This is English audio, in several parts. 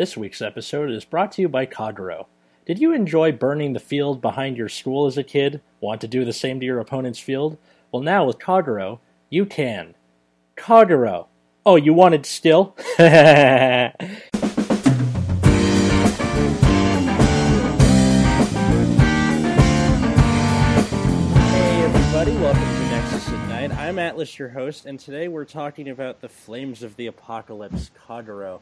This week's episode is brought to you by Kagero. Did you enjoy burning the field behind your school as a kid? Want to do the same to your opponent's field? Well, now with Kagero, you can. Kagero. Oh, you wanted still? Hey everybody, welcome to Nexus at Night. I'm Atlas, your host, and today we're talking about the Flames of the Apocalypse, Kagero.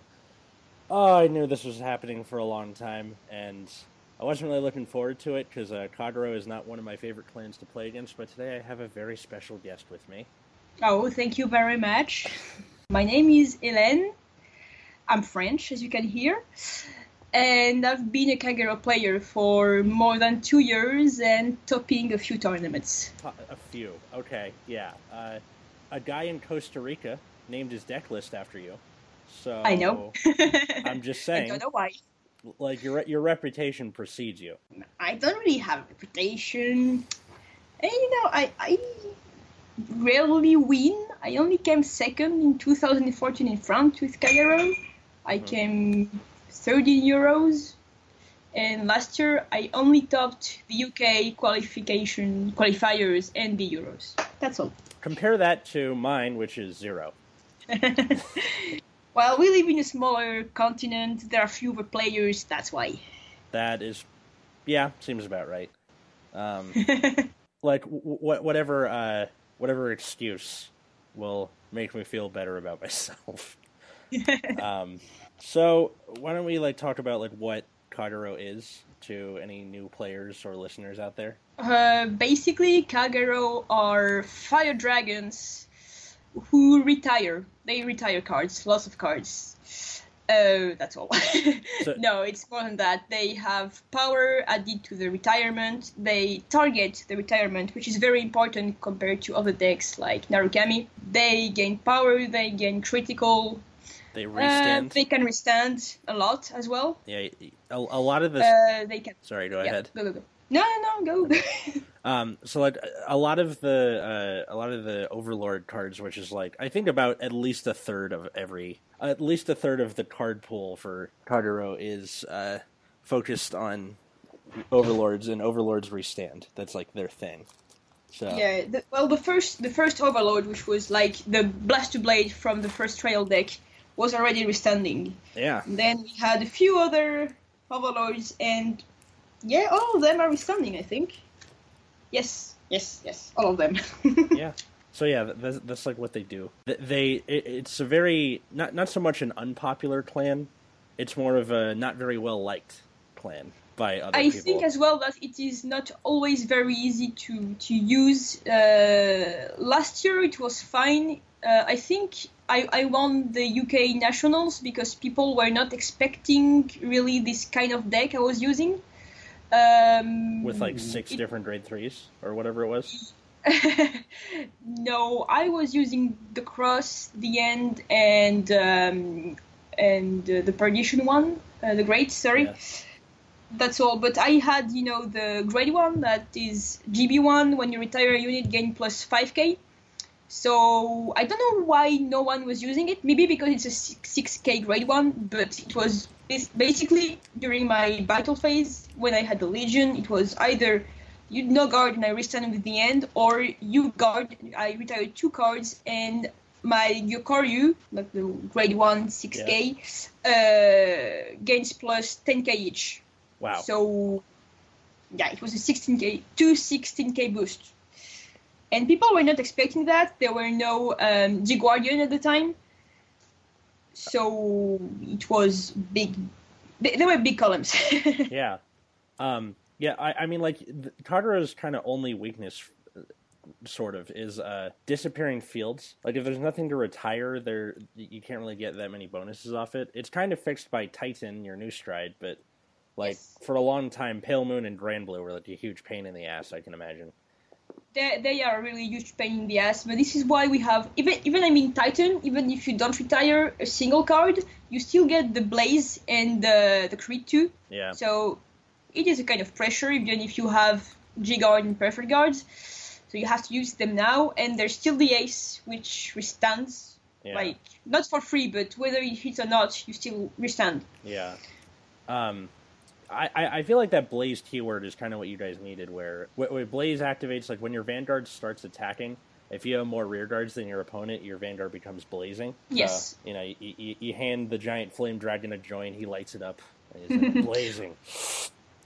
Oh, I knew this was happening for a long time, and I wasn't really looking forward to it because uh, Kagero is not one of my favorite clans to play against, but today I have a very special guest with me. Oh, thank you very much. My name is Hélène. I'm French, as you can hear. And I've been a Kagero player for more than two years and topping a few tournaments. A a few, okay, yeah. Uh, a guy in Costa Rica named his deck list after you. So I know. I'm just saying. I don't know why. like your your reputation precedes you. I don't really have a reputation. And you know, I, I rarely win. I only came second in 2014 in France with Kagero. I mm-hmm. came third in Euros. And last year I only topped the UK qualification qualifiers and the Euros. That's all. Compare that to mine, which is zero. well, we live in a smaller continent. There are fewer players. That's why. That is, yeah, seems about right. Um, like w- whatever uh, whatever excuse will make me feel better about myself. um, so why don't we like talk about like what Kagero is to any new players or listeners out there? Uh, basically, Kagero are fire dragons who retire. They retire cards, lots of cards. Uh, that's all. So- no, it's more than that. They have power added to the retirement. They target the retirement, which is very important compared to other decks like Narukami. They gain power, they gain critical. They Uh, they can withstand a lot as well. yeah, a, a lot of the. Uh, they can. sorry, go yeah, ahead. go, go, go. No, no, no, go. Um, so like a lot of the uh, a lot of the Overlord cards, which is like I think about at least a third of every, at least a third of the card pool for Kagero is uh, focused on Overlords and Overlords restand. That's like their thing. So Yeah, the, well, the first the first Overlord, which was like the Blaster Blade from the first Trial deck, was already restanding. yeah, Then we had a few other Overlords, and yeah, all of them are restanding. I think. Yes, yes, yes, all of them. yeah. So yeah, that's, that's like what they do. They it, it's a very not not so much an unpopular clan. It's more of a not very well liked clan by other I people. think as well that it is not always very easy to to use. Uh, last year it was fine. Uh, I think I, I won the UK nationals because people were not expecting really this kind of deck I was using. Um, with like six it- different grade threes or whatever it was. no, I was using the cross, the end, and um, and uh, the perdition one, uh, the great. Sorry, Yeah. that's all. But I had, you know, the grade one that is GB one. When you retire a unit, gain plus five k. So I don't know why no one was using it. Maybe because it's a six k grade one, but it was basically during my battle phase when I had the legion. It was either you no guard and I restand with the end, or you guard. I retire two cards and my Yokoryu, like the grade one six k, uh, gains plus ten k each. Wow. So yeah, it was a 16k, two 16k boost. And people were not expecting that. There were no um, G Guardian at the time. So it was big. They, they were big columns. yeah. Um, yeah, I, I mean, like, th- kind of only weakness, uh, sort of, is uh, disappearing fields. Like, if there's nothing to retire, there you can't really get that many bonuses off it. It's kind of fixed by Titan, your new stride, but, like, Yes. for a long time, Pale Moon and Grand Blue were, like, a huge pain in the ass, I can imagine. They, they are a really huge pain in the ass. But this is why we have even even I mean Titan. Even if you don't retire a single card, you still get the Blaze and the the crit too. Yeah. So it is a kind of pressure, even if you have G guard and perfect guards. So you have to use them now, and there's still the ace, which withstands Yeah. Like not for free, but whether it hits or not, you still restand. Yeah. Um, I, I I feel like that blaze keyword is kind of what you guys needed. Where wh- when blaze activates, like when your vanguard starts attacking, if you have more rear guards than your opponent, your vanguard becomes blazing. So, Yes. you know, you, you, you hand the giant flame dragon a join, he lights it up, and he's like, blazing.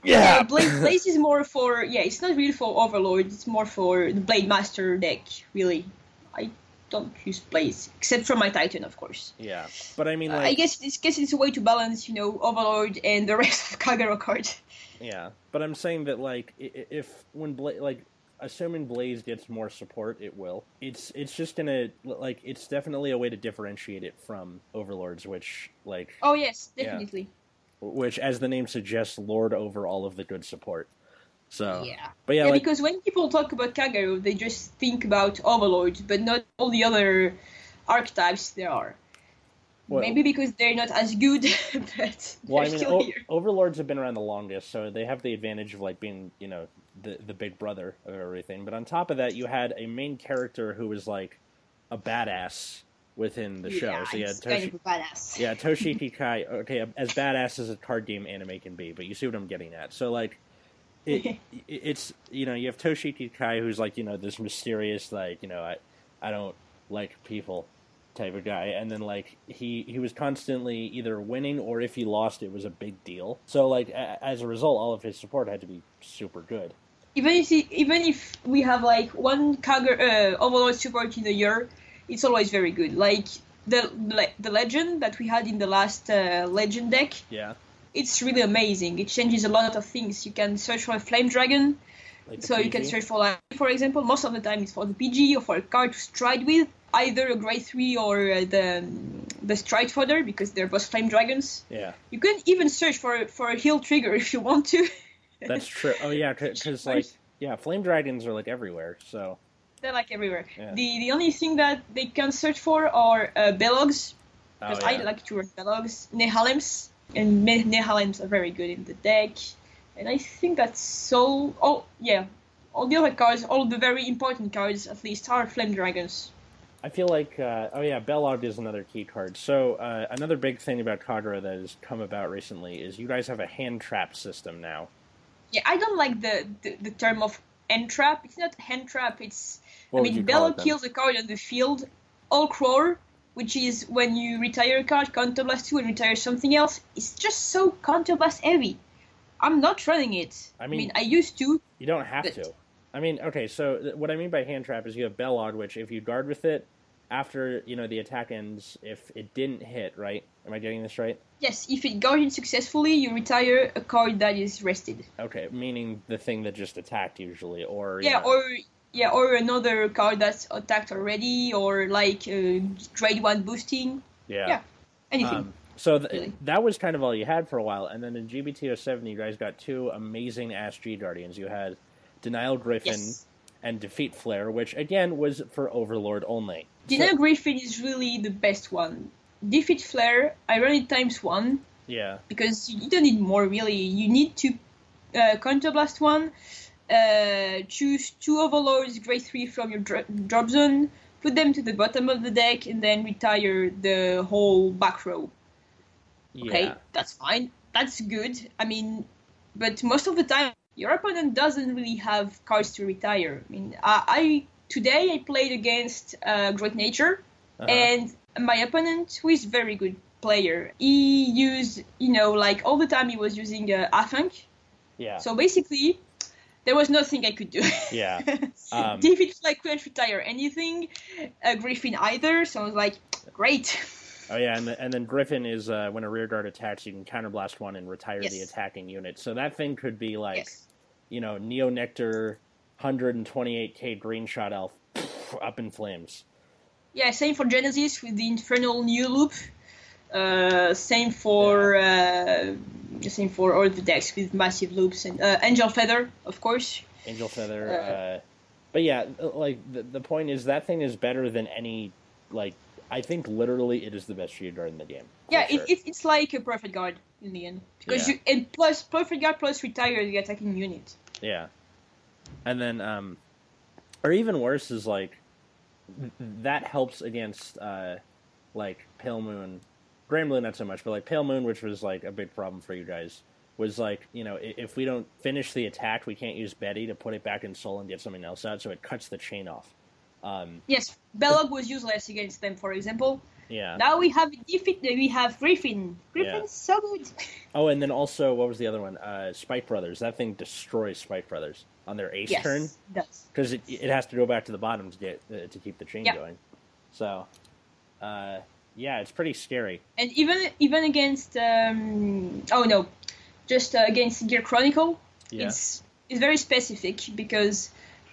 Yeah, Blaze, Blaze is more for yeah. It's not really for Overlord. It's more for the Blade Master deck. Really, I don't use Blaze except for my Titan, of course. Yeah, but I mean, Uh, I guess this guess it's a way to balance, you know, Overlord and the rest of Kagero cards. Yeah, but I'm saying that like if when Bla- like assuming Blaze gets more support, it will. It's it's just gonna like it's definitely a way to differentiate it from Overlords, which like Oh yes, Yeah. definitely. which as the name suggests, lord over all of the good support. So, Yeah. but yeah, Yeah, like because when people talk about Kagero, they just think about Overlord, but not all the other archetypes there are. Well- Maybe because they're not as good, but well, I mean, still o-. Overlords have been around the longest, so they have the advantage of like being you know the the big brother of everything. But on top of that, you had a main character who was like a badass within the show. Yeah, so had it's kind of badass. Yeah, Toshiki Kai. Okay, as badass as a card game anime can be, but you see what I'm getting at. So like, it, it it's you know you have Toshiki Kai who's like you know this mysterious like you know I I don't like people type of guy, and then like he he was constantly either winning or if he lost it was a big deal. So like a, as a result, all of his support had to be super good. even if he, even if we have like one Kagero uh, Overlord support in a year, it's always very good. Like the le- the legend that we had in the last uh, legend deck, Yeah, it's really amazing. It changes a lot of things. You can search for a flame dragon, like so you can search for like for example, most of the time it's for the PG or for a card to stride with, either a grade three or uh, the the stride fodder because they're both flame dragons. Yeah, You can even search for for a heal trigger if you want to. that's true. Oh yeah, because like yeah, flame dragons are like everywhere. So They're like everywhere. Yeah. The the only thing that they can search for are uh, Belogs, oh, because yeah. I like to run Belogs, Nehalems, and Nehalems are very good in the deck. And I think that's all. Oh yeah, all the other cards, all the very important cards at least, are Flame Dragons. I feel like, uh, oh yeah, Bellog is another key card. So uh, another big thing about Kagero that has come about recently is you guys have a hand trap system now. Yeah, I don't like the the, the term of hand trap. It's not hand trap. It's What I mean, you call Bello it then? kills a card on the field. All Crore, which is when you retire a card, counterblast two, and retire something else. It's just so counterblast heavy. I'm not running it. I I mean- mean, I used to. You don't have But- to. I mean, okay, so th- what I mean by hand trap is you have Bellog, which if you guard with it after you know the attack ends, if it didn't hit, right? Am I getting this right? Yes, if it guarded successfully, you retire a card that is rested. Okay, meaning the thing that just attacked usually, or Yeah, know- or yeah, or another card that's attacked already, or like uh, grade one boosting, yeah. yeah. anything. Um, so th- really. that was kind of all you had for a while, and then in GBT07, you guys got two amazing ass G Guardians. You had Denial Griffin yes. and Defeat Flare, which again was for Overlord only. Dino Griffin is really the best one. Defeat Flare, I run it times one Yeah, because you don't need more really. You need to uh, counterblast one, uh, choose two overlords, grade three from your dro- drop zone, put them to the bottom of the deck, and then retire the whole back row. Okay, yeah, that's fine. That's good. I mean, but most of the time, your opponent doesn't really have cards to retire. I mean, I, I today I played against uh, Great Nature, uh-huh. and my opponent, who is very good player, he used, you know, like all the time he was using uh, Afunk. yeah, So basically, there was nothing I could do. yeah. Um, Defeat Flare couldn't retire anything, uh, Griffin either. So I was like, great. Oh yeah, and, the, and then Griffin is uh, when a rear guard attacks, you can counterblast one and retire the attacking unit. So that thing could be like, yes. you know, Neo Nectar, 128k green shot elf, up in flames. Yeah, same for Genesis with the Infernal New Loop. Uh, same for uh, same for all the decks with massive loops and uh, Angel Feather, of course. Angel Feather. Uh, Uh, but yeah, like the, the point is that thing is better than any like. I think literally it is the best shield guard in the game. Yeah, sure. it, it, it's like a perfect guard in the end because Yeah. you and plus perfect guard plus retire the attacking unit. Yeah. And then, um, or even worse is like that helps against uh, like Pale Moon, Blue not so much, but like Pale Moon, which was like a big problem for you guys, was like you know if we don't finish the attack, we can't use Betty to put it back in Soul and get something else out, so it cuts the chain off. Um, Yes, Belloc was useless against them, for example. yeah. Now we have defeat. We have Griffin. Griffin's Yeah. so good. Oh, and then also what was the other one? Uh, Spike Brothers. That thing destroys Spike Brothers on their ace yes, turn. does. because it, it has to go back to the bottom to get uh, to keep the chain going. So, uh, yeah, it's pretty scary. And even even against um, oh no, just uh, against Gear Chronicle, Yeah, it's it's very specific because,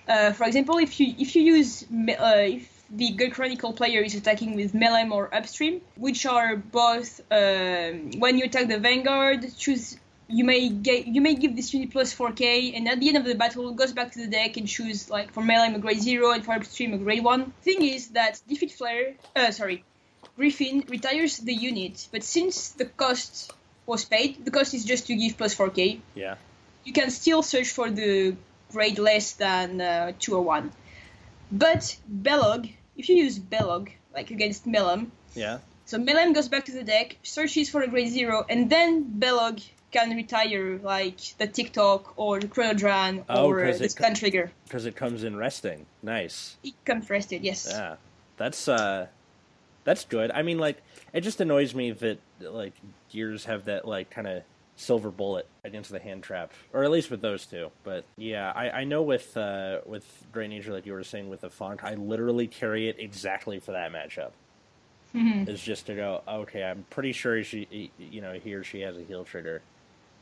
uh, for example, if you if you use me- uh, if the Gear Chronicle player is attacking with Melem or Upstream, which are both um, when you attack the Vanguard, choose you may get you may give this unit plus 4k, and at the end of the battle, it goes back to the deck and choose like for Melem a grade zero and for Upstream a grade one. Thing is that defeat flare, uh, sorry, Griffin retires the unit, but since the cost was paid, the cost is just to give plus 4k yeah, you can still search for the grade less than uh, 201. But Belog, if you use Belog, like against Melem, yeah. so Melem goes back to the deck, searches for a grade zero, and then Belog can retire like the TikTok or the Chronodran Oh, or the Stun Trigger. Because it comes in resting. Nice. It comes rested, yes. Yeah, that's uh, that's good. I mean, like, it just annoys me that like gears have that like kind of silver bullet against the hand trap, or at least with those two. But yeah, I, I know with uh, with Drain Angel, like you were saying with the font, I literally carry it exactly for that matchup. Mhm. is just to go, okay, I'm pretty sure she, you know, he or she has a heal trigger.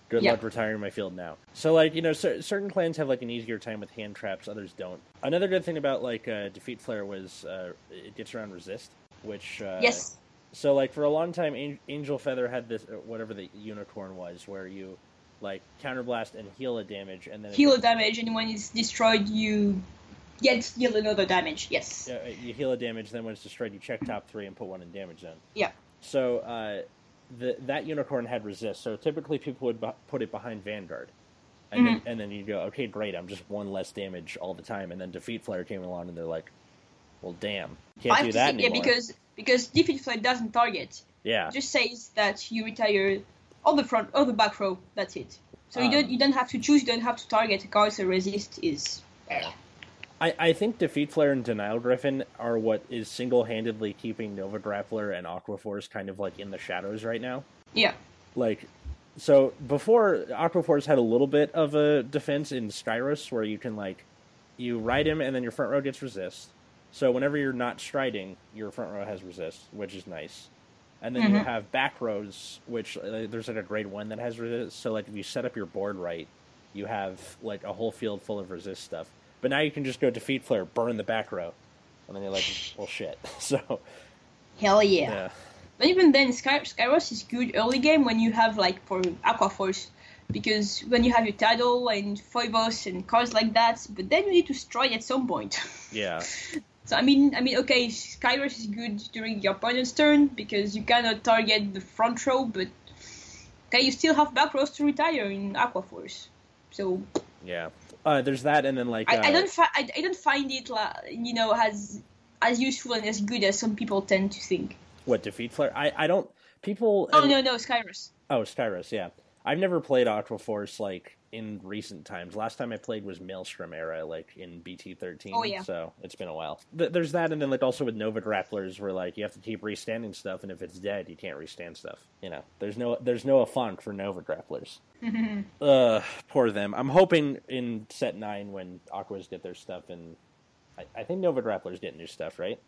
Good Yeah. luck retiring my field now. So, like, you know, cer- certain clans have like an easier time with hand traps, others don't. Another good thing about like uh, defeat flare was uh, it gets around resist, which uh, yes. So, like, for a long time, Angel Feather had this uh, whatever the unicorn was, where you like counterblast and heal a damage, and then Heal a damage, and when it's destroyed, you get heal another damage. Yes. Yeah, you heal a damage, then when it's destroyed, you check top three and put one in damage zone. Yeah. So uh, the, that unicorn had resist. So typically people would bu- put it behind Vanguard, and then and then you go, okay, great, I'm just one less damage all the time. And then defeat flare came along, and they're like, well, damn, can't I do have to that yeah, because because defeat flare doesn't target. yeah, It just says that you retire on the front, all the back row. That's it. So you Um, don't you don't have to choose. You don't have to target a card. So resist is. I, I think defeat flare and denial griffin are what is single handedly keeping Nova Grappler and Aqua Force kind of like in the shadows right now. Yeah. like so before Aquaforce had a little bit of a defense in Skyros where you can like you ride him and then your front row gets resist. So whenever you're not striding, your front row has resist, which is nice. And then you Mhm. have back rows, which uh, there's like a grade one that has resist. So like if you set up your board right, you have like a whole field full of resist stuff. But now you can just go defeat flare, burn the back row, and then you're like, well, shit. So Hell yeah. yeah, But even then, Sky, Skyros is good early game when you have like for Aqua Force, because when you have your Tidal and Phoebos and cards like that, but then you need to stride at some point. yeah. so I mean, I mean, okay, Skyros is good during your opponent's turn because you cannot target the front row, but okay, you still have back rows to retire in Aqua Force. So Yeah. Uh, there's that, and then like I, I uh, don't fi- I, I don't find it la- you know as as useful and as good as some people tend to think. what defeat flare. I I don't people. Oh no no Skyros. Oh, Skyros. Yeah, I've never played Aqua Force like in recent times. Last time I played was Maelstrom era, like in BT thirteen. Oh, yeah. So it's been a while. Th- there's that, and then like also with Nova Grapplers, where like you have to keep restanding stuff, and if it's dead, you can't restand stuff. You know, there's no there's no font for Nova Grapplers. uh, poor them. I'm hoping in set nine when Aquas get their stuff, and I, I think Nova Grapplers get new stuff, right?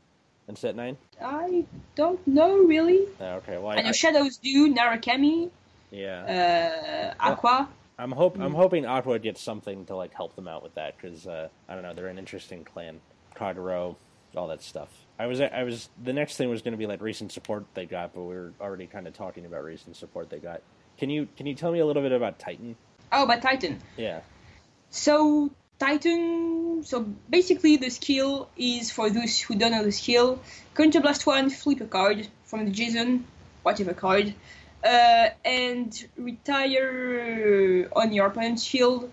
In set nine. I don't know really. Oh, okay. Well, I, I know I- Shadows do, Narukami, yeah. uh, Aqua. I'm hope I'm hoping Aqua gets something to like help them out with that because uh, I don't know they're an interesting clan, Kagero, all that stuff. I was I was the next thing was going to be like recent support they got, but we were already kind of talking about recent support they got. Can you can you tell me a little bit about Titan? Oh, about Titan. Yeah, So Titan. So basically, the skill is for those who don't know the skill. Counterblast one, flip a card from the G zone, whatever card, uh, and retire on your opponent's field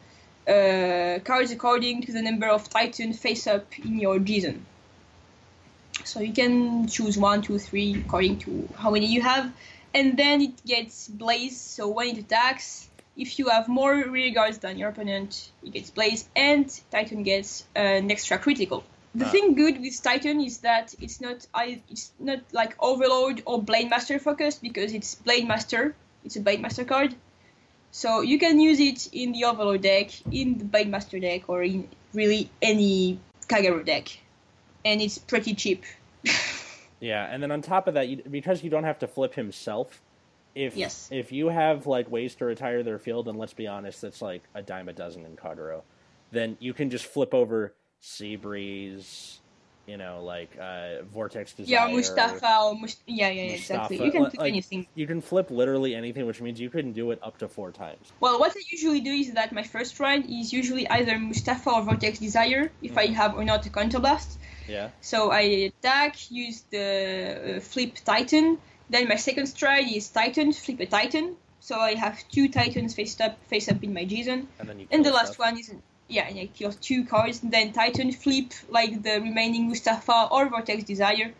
uh, cards according to the number of Titan face up in your G zone. So you can choose one, two, three, according to how many you have. And then it gets Blaze, so when it attacks, if you have more rear guards than your opponent, it gets Blaze, and Titan gets an extra critical. The Ah. thing good with Titan is that it's not I it's not like Overlord or Blade Master focused because it's Blade Master. It's a Blade Master card. So you can use it in the Overlord deck, in the Blade Master deck, or in really any Kagero deck. And it's pretty cheap. Yeah, and then on top of that, you, because you don't have to flip himself, if Yes. if you have like ways to retire their field, and let's be honest, that's like a dime a dozen in Kagero, then you can just flip over Sea Breeze, you know, like uh, Vortex Desire. yeah, Mustafa or Must- yeah, yeah, yeah, exactly. Mustafa, You can li- pick like- anything. You can flip literally anything, which means you can do it up to four times. Well, what I usually do is that my first ride is usually either Mustafa or Vortex Desire if I have or not a counterblast. Yeah, So I attack, use the uh, flip Titan. Then my second stride is Titan, flip a Titan. So I have two Titans face up, face up in my G zone. and then you. And the last stuff. one is yeah, and I kill two cards. And then Titan flip like the remaining Mustafa or Vortex Desire,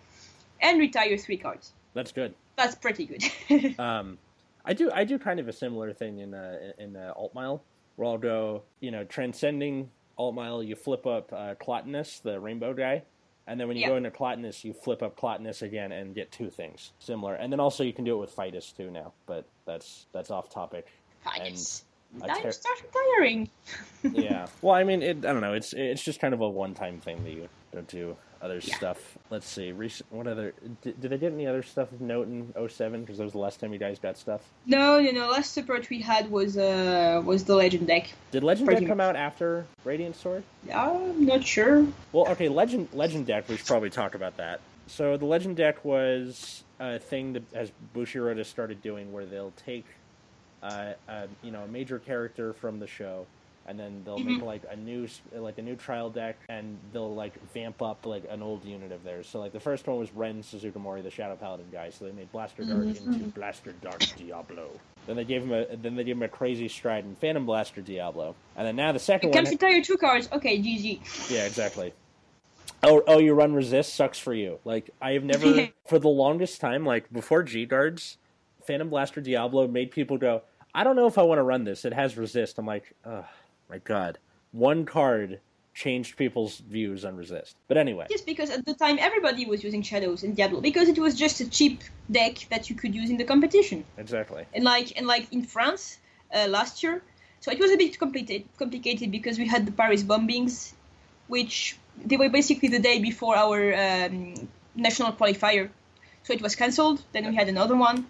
and retire three cards. That's good. That's pretty good. Um, I do I do kind of a similar thing in uh, in uh, Altmile, where I'll go, you know, transcending Altmile, you flip up uh, Clotinus, the rainbow guy, and then when you Yeah. go into Clotinus, you flip up Clotinus again and get two things similar. And then also you can do it with Fightus too now, but that's that's off topic. Nice. I'm ter- start retiring. yeah. Well, I mean, it, I don't know. It's it's just kind of a one time thing that you don't do other Yeah. stuff. Let's see. Recent, what other? Did, did they get any other stuff of note in 07? Because that was the last time you guys got stuff. No, no, no. Last support we had was uh was the Legend deck. Did Legend Pretty Deck come out after Radiant Sword? Yeah. I'm not sure. Well, okay, Legend Legend Deck. We should probably talk about that. So the Legend Deck was a thing that as Bushiroad has started doing, where they'll take, uh, a, you know, a major character from the show, and then they'll make like a new like a new trial deck, and they'll like vamp up like an old unit of theirs. So like the first one was Ren Suzugamori, the Shadow Paladin guy. So they made Blaster Dark into Blaster Dark Diablo. Then they gave him a then they gave him a crazy stride and Phantom Blaster Diablo. And then now the second You one can retire two cards. Okay, GG. yeah, exactly. Oh, oh, you run resist sucks for you. Like I have never, for the longest time, like before G guards, Phantom Blaster Diablo made people go, I don't know if I want to run this. It has resist. I'm like, oh my god, one card changed people's views on resist. But anyway, Just because at the time everybody was using Shadows and Diablo because it was just a cheap deck that you could use in the competition. exactly. And like and like in France uh, last year, so it was a bit complicated complicated because we had the Paris bombings, which they were basically the day before our um, national qualifier. So it was cancelled. Then we had another one.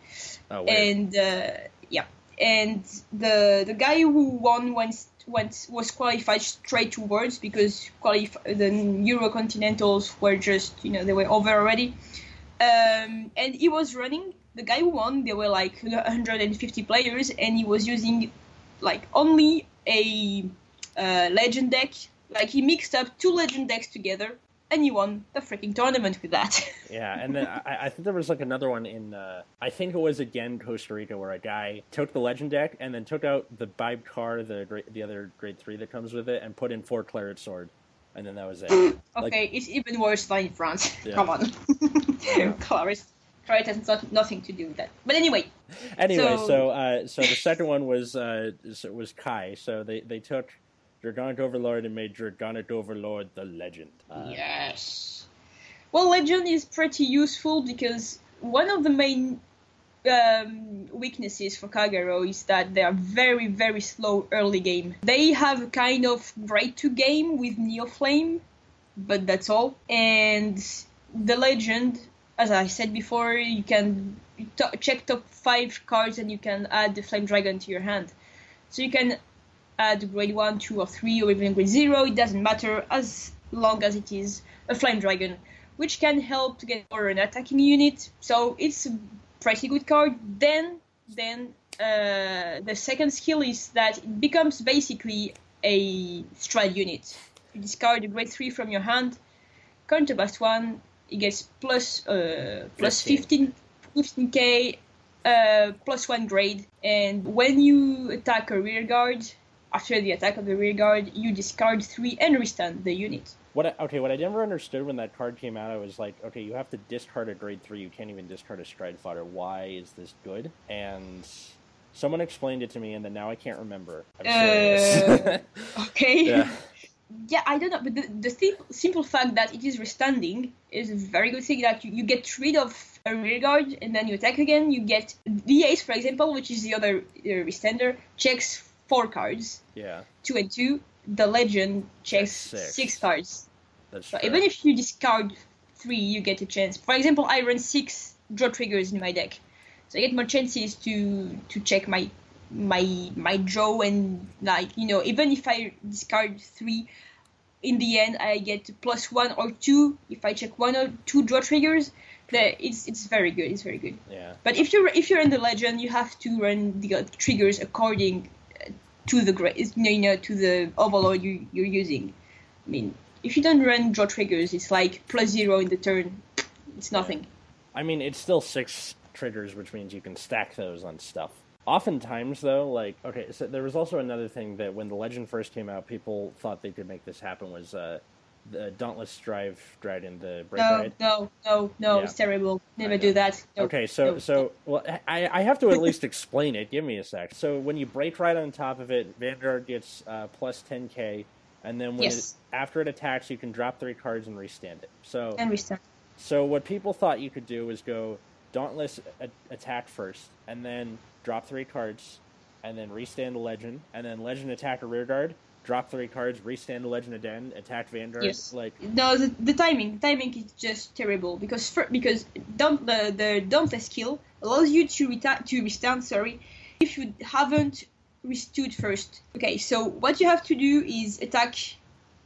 Oh, and uh, yeah, and the the guy who won went went was qualified straight to Worlds because qualif- the Eurocontinentals were just you know they were over already, um, and he was running. The guy who won, there were like 150 players, and he was using like only a uh, legend deck. Like he mixed up two legend decks together, and you won the freaking tournament with that. Yeah, and then I, I think there was like another one in. Uh, I think it was again Costa Rica where a guy took the legend deck and then took out the Bibe car, the great, the other grade three that comes with it, and put in four claret sword, and then that was it. Like- Okay, it's even worse than in France. Yeah. Come on. Yeah. Claret, Claret has not, nothing to do with that. But anyway, Anyway, so So- uh, so the second one was uh, was Kai. So they they took Dragonic Overlord and made Dragonic Overlord the legend. Uh, yes. Well, Legend is pretty useful because one of the main um, weaknesses for Kagero is that they are very, very slow early game. They have a kind of grade 2 game with Neo Flame, but that's all. And the Legend, as I said before, you can to- check top 5 cards and you can add the Flame Dragon to your hand. So you can add grade 1, 2, or 3, or even grade 0, it doesn't matter as long as it is a Flame Dragon, which can help to get or an attacking unit. So it's a pretty good card. Then, then uh, the second skill is that it becomes basically a stride unit. You discard a grade 3 from your hand, counterblast 1, it gets plus, uh, plus 15, 15k, uh, plus 1 grade, and when you attack a rear guard, after the attack of the rear guard, you discard 3 and restand the unit. What I, okay, what I never understood when that card came out, I was like, okay, you have to discard a grade three. You can't even discard a stride fodder. Why is this good? And someone explained it to me, and then now I can't remember. Uh, okay. yeah, Yeah, I don't know, but the, the sim- simple fact that it is restanding is a very good thing. That you, you get rid of a rear guard and then you attack again. You get the ace, for example, which is the other uh, restander, checks four cards, yeah, two and two. The legend checks Six. six, cards. that's So true. even if you discard three, you get a chance. For example, I run six draw triggers in my deck, so I get more chances to to check my my my draw and like you know even if I discard three, in the end I get plus one or two if I check one or two draw triggers. The, it's it's very good. It's very good. yeah, But if you're if you're in the legend, you have to run the triggers according to the you know to the overlord you you're using. I mean, if you don't run draw triggers, it's like plus zero in the turn. It's nothing. I mean, it's still six triggers, which means you can stack those on stuff. Oftentimes, though, like okay, so there was also another thing that when the legend first came out, people thought they could make this happen was uh, the Dauntless Drive Dragon, the break No, ride. no, no, no. Yeah. It's terrible. Never do that. No, Okay, so no, so well, I I have to at least explain it. Give me a sec. So when you break right on top of it, Vanguard gets uh, plus 10k, and then when Yes. it, after it attacks, you can drop three cards and restand it. So And restart. so what people thought you could do was go Dauntless a- attack first, and then drop three cards, and then restand the Legend, and then Legend attack a rear guard, drop three cards, restand the Legend again, attack Vanguard. Yes. Like No, the, the timing, timing is just terrible because for, because don't, the the dauntless skill allows you to reta- to restand. Sorry, if you haven't restood first. Okay, so what you have to do is attack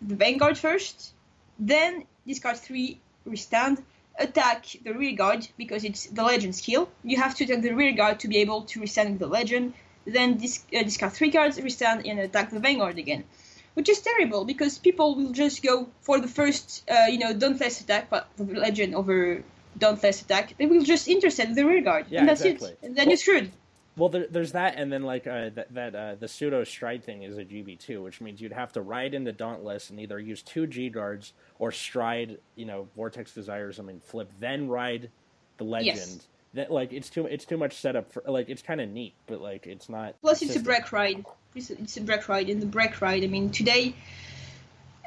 the vanguard first, then discard three, restand, attack the rear guard because it's the legend skill. You have to attack the rear guard to be able to restand the legend. Then uh, discard three cards, restand, and attack the vanguard again which is terrible because people will just go for the first, uh, you know, dauntless attack, but the legend over dauntless attack. They will just intercept the rear guard, Yeah, and that's exactly. it. And then you're screwed. Well, there, there's that, and then like uh, that, that uh, the pseudo stride thing is a GB two, which means you'd have to ride into Dauntless and either use two G guards or stride, you know, Vortex Desires. I mean, flip, then ride the Legend. Yes. That like it's too it's too much setup for like it's kind of neat, but like it's not. Plus, it's a break ride. It's a, it's a break ride, and the break ride. I mean, today,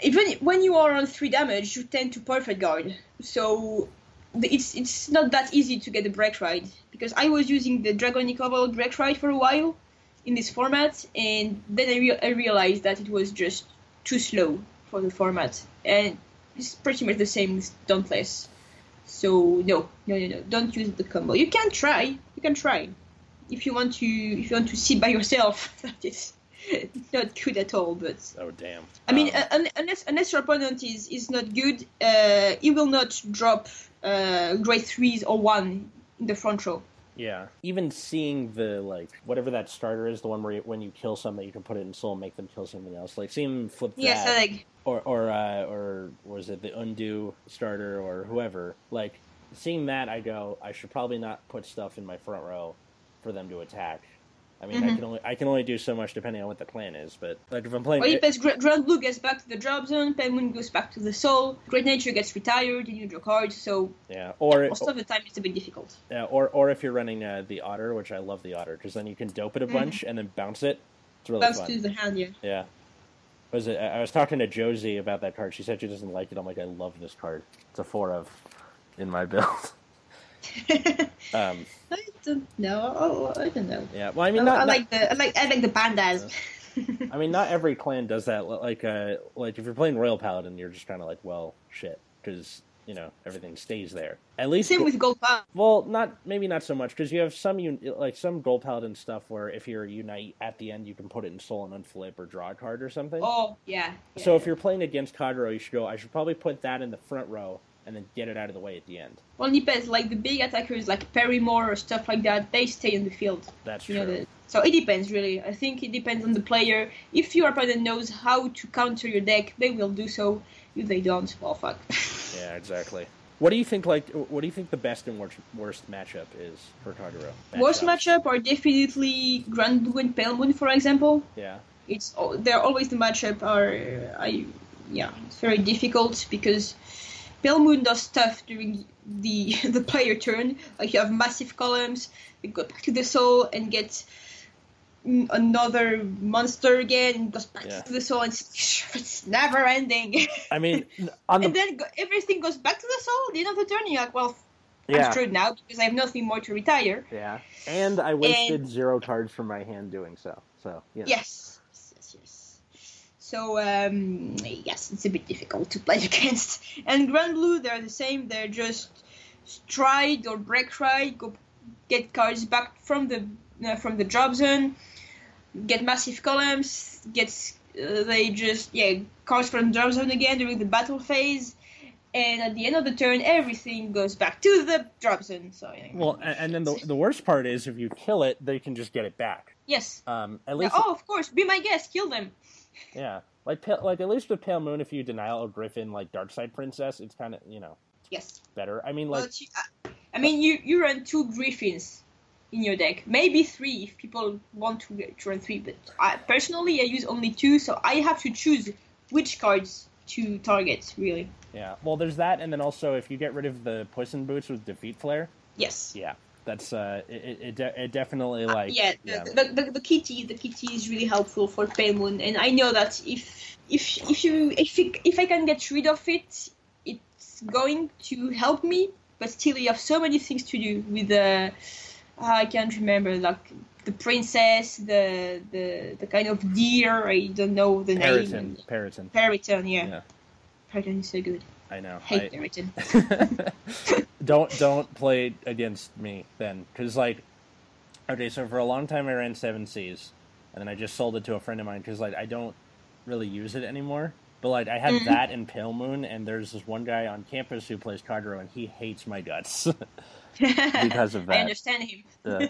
even when you are on three damage, you tend to perfect guard. So it's it's not that easy to get a break ride because I was using the Dragonic Overlord break ride for a while in this format, and then I, rea- I realized that it was just too slow for the format, and it's pretty much the same with Dauntless. So no, no, no, no, don't use the combo. You can try, you can try, if you want to, if you want to see by yourself. That is not good at all, but Oh damn! I mean, Um, uh, un- unless unless your opponent is is not good, uh, he will not drop uh, grade threes or one in the front row. Yeah. Even seeing the like whatever that starter is, the one where you, when you kill something, you can put it in soul and make them kill something else. Like seeing them flip Yes, that. I like. or or uh, or was it the undo starter or whoever like seeing that i go i should probably not put stuff in my front row for them to attack i mean i Mhm. can only i can only do so much depending on what the plan is but like if i'm playing if it's Grand Blue gets back to the drop zone, Penguin goes back to the soul, Great Nature gets retired, and you draw cards. So yeah or most of the time it's a bit difficult. yeah, or or if you're running uh, the otter which i love the otter because then you can dope it a bunch and then bounce it it's really Bounce fun to the hand, yeah. yeah was it i was talking to josie about that card she said she doesn't like it i'm like i love this card it's a four of in my build um I don't know. Oh, I don't know. yeah well i I, mean not, I not- like the I like I like the pandas. I mean, not every clan does that. Like, uh, like if you're playing Royal Paladin, you're just kind of like, well, shit, because you know everything stays there. At least, Same with Gold Power. well, not maybe not so much because you have some un- like some Gold Paladin stuff where if you're unite at the end, you can put it in Soul and unflip or draw a card or something. Oh yeah. yeah. so if you're playing against Kagero, you should go. I should probably put that in the front row and then get it out of the way at the end. Well, it depends. Like the big attackers, like Perrymore or stuff like that, they stay in the field. That's You true. know, the, so it depends really. I think it depends on the player. If your opponent knows how to counter your deck, they will do so. If they don't, well, fuck. Yeah, exactly. What do you think? Like, what do you think the best and worst, worst matchup is for Kagero? Worst matchup are definitely Grand Blue and Pale Moon, for example. Yeah. It's they're always the matchup are I yeah, it's very difficult because Pale Moon does stuff during the the player turn. Like you have massive columns, you go back to the soul and get mm, another monster again, and goes back Yeah. to the soul, and it's, never ending. I mean, the and then everything goes back to the soul at the end of the turn. You're like, well, yeah, I'm screwed now because I have nothing more to retire. yeah, and I wasted zero cards from my hand doing so. So yeah, yes. So um, yes, it's a bit difficult to play against. And Grand Blue, they're the same. They're just stride or break ride, go get cards back from the uh, from the drop zone, get massive columns, get uh, they just yeah cards from the drop zone again during the battle phase. And at the end of the turn, everything goes back to the drop zone. So yeah. Well, a- and then the the worst part is if you kill it, they can just get it back. yes. Um, at least oh, of course. Be my guest. Kill them. Yeah, like like at least with Pale Moon, if you denial a Griffin like Dark Side Princess, it's kind of you know Yes. better. I mean, Well, like it's- uh, I mean, you you run two Griffins in your deck, maybe three if people want to, to run three. But I, personally, I use only two, so I have to choose which cards to target. Really, yeah. Well, there's that, and then also if you get rid of the Poison Boots with Defeat Flare, yes. yeah, that's uh, it it, it, de- it definitely like Uh, yeah, yeah. The, the, the, kitty the kitty is really helpful for Moon, and I know that if if if you if if I can get rid of it, it's going to help me. But still, you have so many things to do with the I can't remember like the princess, the the the kind of deer. I don't know the Periton, name. Periton. Periton, yeah. Yeah. Periton is so good. I know. Hate I- don't don't play against me then, because like, okay, so for a long time I ran Seven Seas, and then I just sold it to a friend of mine because like I don't really use it anymore. But like I had Mhm. that in Pale Moon, and there's this one guy on campus who plays Kagero, and he hates my guts because of that. I understand him. Yeah.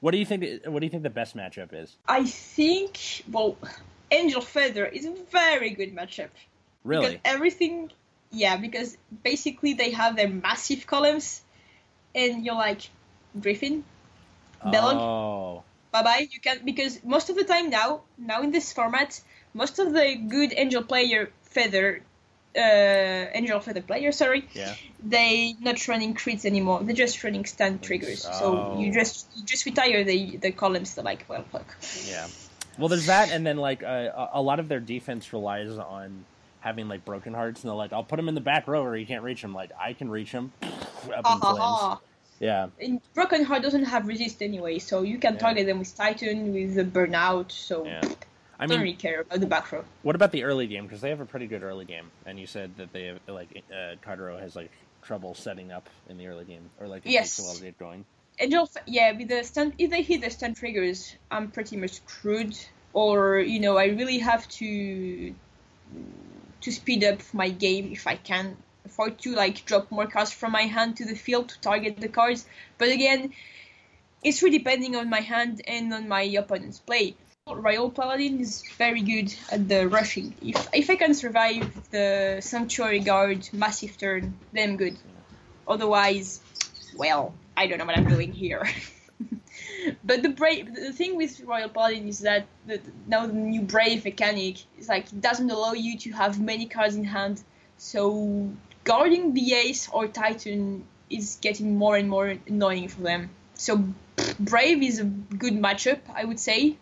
what do you think? What do you think the best matchup is? I think well, Angel Feather is a very good matchup. Really? Because everything, yeah, because basically they have their massive columns, and you're like, Griffin, Belloc, Oh, bye bye. You can because most of the time now, now in this format, most of the good Angel player feather, uh, Angel feather player, sorry, yeah. they not running crits anymore. They're just running stun triggers. So you Oh. just you just retire the the columns. They're like, well, fuck. Yeah. Well, there's that, and then like uh, a a lot of their defense relies on having like broken hearts, and they're like, "I'll put him in the back row, or you can't reach him." Like I can reach him. Up Ha in ha flames. ha. Yeah, And Broken Heart doesn't have resist anyway, so you can Yeah. target them with Titan, with the Burnout, so yeah. I I don't mean, really care about the back row. what about the early game? Because they have a pretty good early game, and you said that they have like uh, Kagero has like trouble setting up in the early game, or like it Yes. takes a while to get going. Angel, F- yeah, with the stun, if they hit the stun triggers, I'm pretty much screwed. Or you know, I really have to to speed up my game if I can afford to, like drop more cards from my hand to the field to target the cards. But again, it's really depending on my hand and on my opponent's play. Royal Paladin is very good at the rushing. If if I can survive the Sanctuary Guard massive turn, then good. Otherwise, well, I don't know what I'm doing here. but the brave, the thing with Royal Paladin is that the, now the new brave mechanic is like it doesn't allow you to have many cards in hand. So guarding the ace or titan is getting more and more annoying for them. So brave is a good matchup, I would say.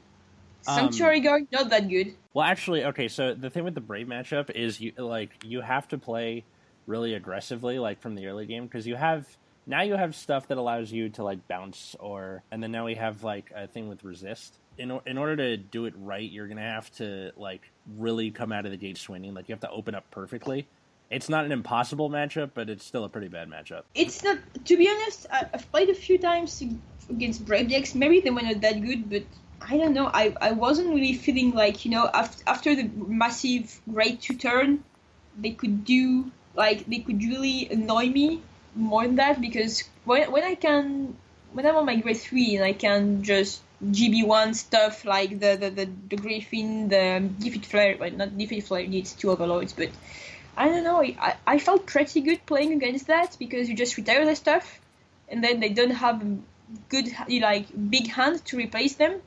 Um, Sanctuary Guard not that good. Well, actually, okay. So the thing with the Brave matchup is you like you have to play really aggressively, like from the early game, because you have now you have stuff that allows you to like bounce or, and then now we have like a thing with resist. In in order to do it right, you're gonna have to like really come out of the gate swinging. Like you have to open up perfectly. It's not an impossible matchup, but it's still a pretty bad matchup. It's not. To be honest, I, I've played a few times against brave decks. Maybe they were not that good, but I don't know. I, I wasn't really feeling like you know after after the massive grade two turn, they could do like they could really annoy me more than that because when when I can when I'm on my grade three and I can just GB one stuff like the the, the, the Griffin, the defeat flare, well not defeat flare needs two overlords, but I don't know. I, I felt pretty good playing against that because you just retire the stuff, and then they don't have good like big hand to replace them.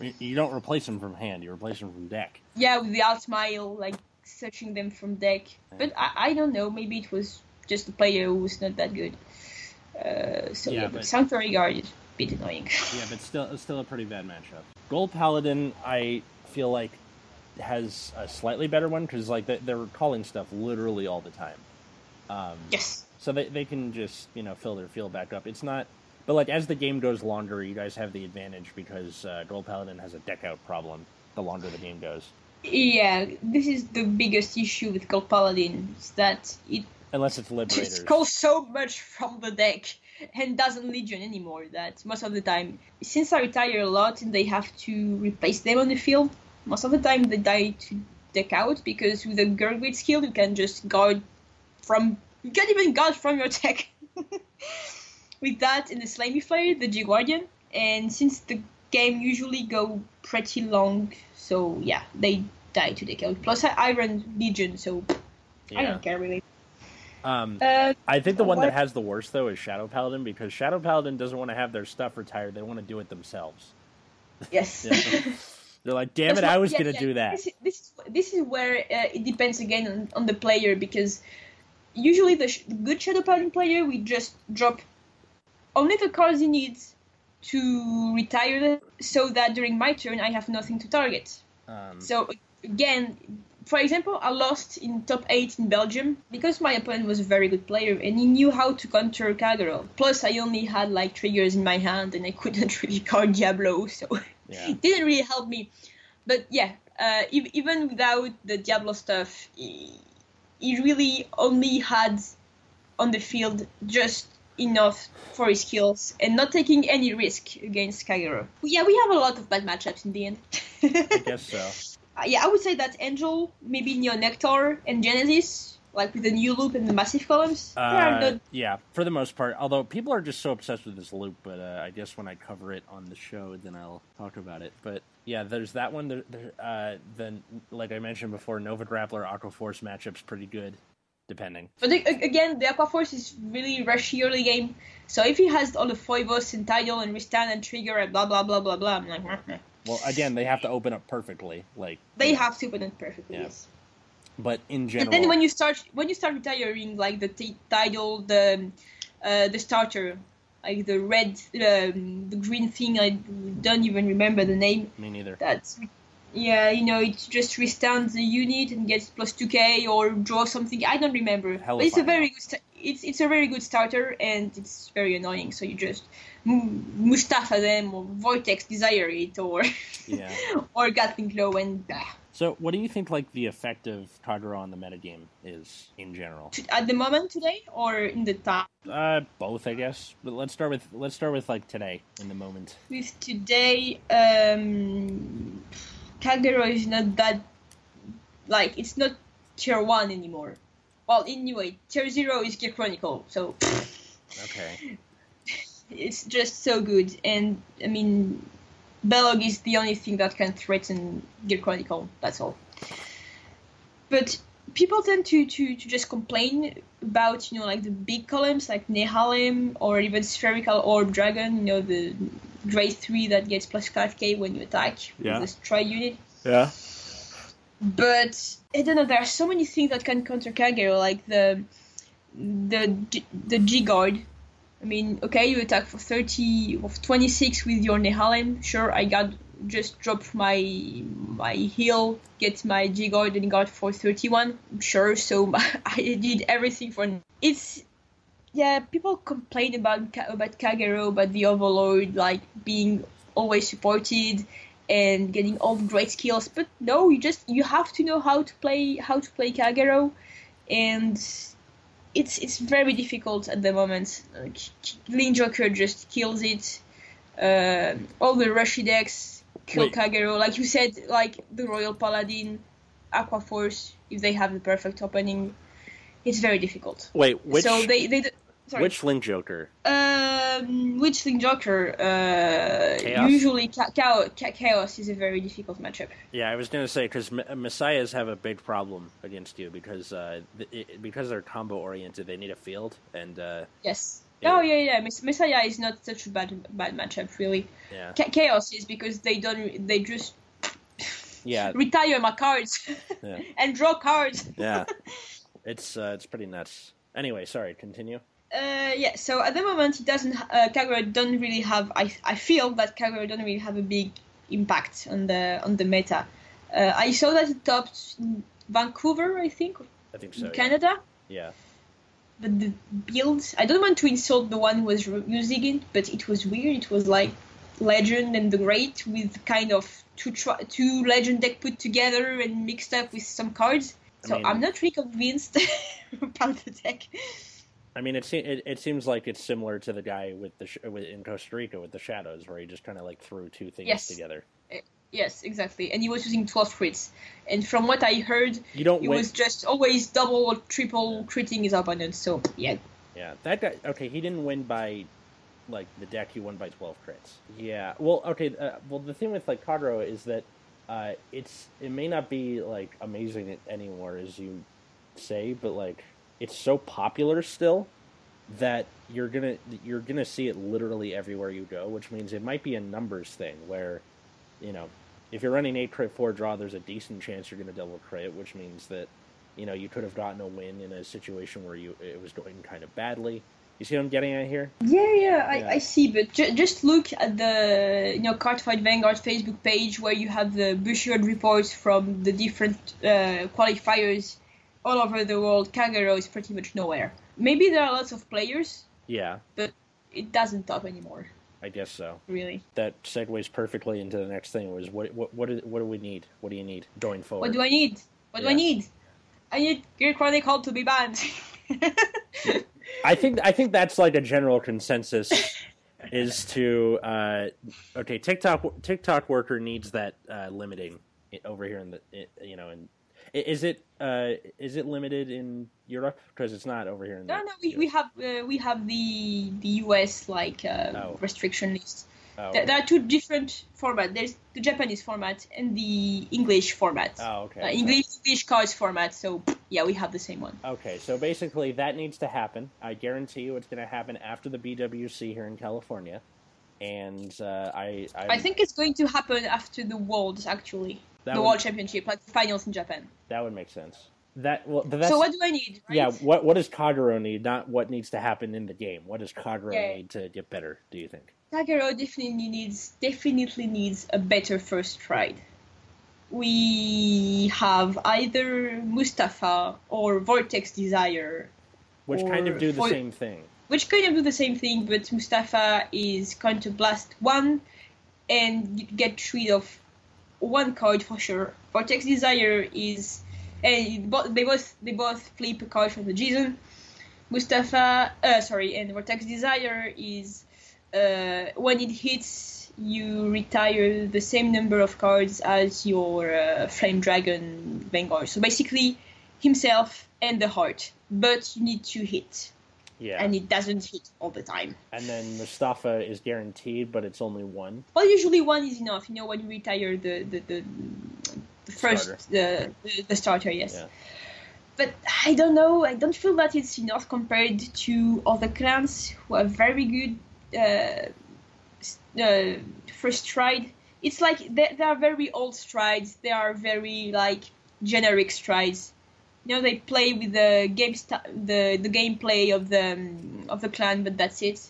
You- You don't replace them from hand; you replace them from deck. Yeah, with the Altmile, like searching them from deck. But I, I don't know. Maybe it was just the player who's not that good. Uh, so Yeah, yeah, but- Sanctuary Guard is a bit annoying. Yeah, but still, still a pretty bad matchup. Gold Paladin, I feel like has a slightly better one because like they- they're calling stuff literally all the time. Um, yes. so they they can just you know fill their field back up. It's not, but like as the game goes longer, you guys have the advantage because uh, Gold Paladin has a deck out problem. The longer the game goes, Yeah, this is the biggest issue with Gold Paladin is that it unless it's Liberators. just calls so much from the deck and doesn't Legion anymore that most of the time, since I retire a lot and they have to replace them on the field, most of the time they die to deck out because with a Gurgwit skill you can just guard from, you can't even guard from your deck. with that and the Slimy Flare, the G Guardian, and since the game usually go pretty long, so yeah, they die to deck out. Plus I, I run Legion, so I don't care really. Um, Uh, I think the one What- that has the worst though is Shadow Paladin because Shadow Paladin doesn't want to have their stuff retired; they want to do it themselves. yes. They're like, "Damn it, That's I was yeah, gonna yeah, do that." This, is- this is this is where uh, it depends again on, on the player because usually the, sh- the good Shadow Paladin player we just drop only the cards he needs to retire them, so that during my turn I have nothing to target. Um, So again, for example, I lost in top eight in Belgium because my opponent was a very good player and he knew how to counter Kagero. Plus, I only had like triggers in my hand and I couldn't really card Diablo, so yeah, it didn't really help me. But yeah, uh, ev- even without the Diablo stuff, he, he really only had on the field just enough for his skills and not taking any risk against Kagero. Yeah, we have a lot of bad matchups in the end. I guess so. Yeah, I would say that Angel, maybe Neo Nectar, and Genesis, like with the new loop and the massive columns, Uh, yeah, for the most part. Although people are just so obsessed with this loop, but uh, I guess when I cover it on the show, then I'll talk about it. But yeah, there's that one. There, there, uh, then, like I mentioned before, Nova Grappler Aqua Force matchup's pretty good, depending. But a- again, the Aqua Force is really rushy early game. So if he has all the Foibos and Tidal and Restan and Trigger and blah blah blah blah blah, I'm like. Well, again, they have to open up perfectly, like they you know, have to open it perfectly. Yeah. Yes. But in And general, then when you start when you start retiring like the t- Tidal, the uh, the starter, like the red, um, the green thing, I don't even remember the name. me neither. That's yeah, you know, it just restands the unit and gets plus two K or draw something. I don't remember. But it's a very good. St- it's it's a very good starter and it's very annoying. So you just mu- Mustafa them or Vortex desire it or Yeah. or Gatling Glow and bah. So, what do you think like the effect of Kagero on the metagame is in general? At the moment today or in the time Uh, both, I guess. But let's start with let's start with like today in the moment. with today, um, Kagero is not that like it's not tier one anymore. Well, anyway, tier zero is Gear Chronicle, so Okay. it's just so good. And I mean, Belog is the only thing that can threaten Gear Chronicle. That's all. But people tend to, to, to just complain about you know like the big columns like Nehalem or even Spherical Orb Dragon. You know the grade three that gets plus five k when you attack Yeah. with the stride unit. Yeah. But I don't know. There are so many things that can counter Kagero, like the the the G guard. I mean, okay, you attack for thirty of twenty six with your Nehalem. Sure, I got just drop my my heal, get my G guard and guard for thirty one. Sure, so I did everything for. It's yeah. People complain about about Kagero, about the Overlord, like being always supported and getting all the great skills. But no, you just you have to know how to play how to play Kagero, and it's it's very difficult at the moment. Like, Link Joker just kills it. Uh, all the Rushy decks kill Wait. Kagero, like you said, like the Royal Paladin, Aqua Force. If they have the perfect opening, it's very difficult. Wait, which so they they. Sorry. which Link Joker? Um, which Link Joker? Uh, Chaos? usually Cha- Chaos, Cha- Chaos is a very difficult matchup. Yeah, I was gonna say because Messiahs have a big problem against you because uh, th- it, because they're combo oriented, they need a field, and uh, Yes. Oh yeah, yeah. Mess- Messiah is not such a bad bad matchup really. yeah, Cha- Chaos is because they don't they just Yeah. retire my cards Yeah. and draw cards. Yeah, it's uh, it's pretty nuts. Anyway, sorry. Continue. Uh, yeah, so at the moment it doesn't. Uh, Kagero don't really have. I I feel that Kagero don't really have a big impact on the on the meta. Uh, I saw that it topped in Vancouver, I think, I think in so. yeah. Canada. Yeah. But the build, I don't want to insult the one who was using it, but it was weird. It was like Legend and the Great with kind of two tri- two Legend deck put together and mixed up with some cards. I So mean- I'm not really convinced about the deck. I mean, it, se- it it seems like it's similar to the guy with the sh- with, in Costa Rica with the shadows, where he just kind of like threw two things Yes. together. Yes, exactly. And he was using 12 crits. And from what I heard, You don't he win. was just always double or triple critting his opponent. So, yeah. Yeah, that guy. Okay, he didn't win by like the deck. He won by twelve crits. Yeah. Well, okay. Uh, well, the thing with like Kagero is that uh, it's it may not be like amazing anymore as you say, but like it's so popular still that you're gonna you're gonna see it literally everywhere you go, which means it might be a numbers thing where you know if you're running eight crit four draw, there's a decent chance you're gonna double crit, which means that you know you could have gotten a win in a situation where you it was going kind of badly. You see what I'm getting at here? Yeah, yeah, I, Yeah. I see. But ju- just look at the you know Cardfight Vanguard Facebook page where you have the Bushiroad reports from the different uh, qualifiers all over the world. Kagero is pretty much nowhere. Maybe there are lots of players, Yeah, but it doesn't top anymore, I guess so. really. That segues perfectly into the next thing. Was what what what, is, what do we need? What do you need going forward? What do I need? What do I need? I need Gear Chronicle to be banned. I think I think that's like a general consensus is to uh, okay TikTok TikTok worker needs that uh, limiting over here in the you know and is it uh, is it limited in Europe because it's not over here in the No, no, we, we have uh, we have the the US like uh, Oh. restriction list. oh, There, okay. there are two different formats. There's the Japanese format and the English format. oh okay Uh, English English cards format. So yeah, we have the same one. Okay, so basically that needs to happen. I guarantee you it's going to happen after the BWC here in California, and uh, I I, I think it's going to happen after the Worlds actually, that the would, World Championship, like the finals in Japan. that would make sense. That well, so what do I need? Right? yeah. What what does Kagero need? Not what needs to happen in the game. What does Kagero Yeah. need to get better? Do you think? Kagero definitely needs definitely needs a better first ride. We have either Mustafa or Vortex Desire, Which kind of do the for- same thing. which kind of do the same thing, but Mustafa is Counter Blast one, and get rid of one card for sure. Vortex Desire is, and they both they both flip a card from the G zone. Mustafa, uh, sorry, and Vortex Desire is uh, when it hits, you retire the same number of cards as your uh, Flame Dragon Vanguard. So basically, himself and the heart, but you need to hit Yeah, and it doesn't hit all the time. And then Mustafa is guaranteed, but it's only one. Well, usually one is enough. You know, when you retire the the the, the first Starter. the, the the starter, yes. Yeah. But I don't know. I don't feel that it's enough compared to other clans who are very good uh, uh, first stride. It's like they, they are very old strides. They are very like generic strides. You know, they play with the game st- the the gameplay of the um, of the clan, but that's it.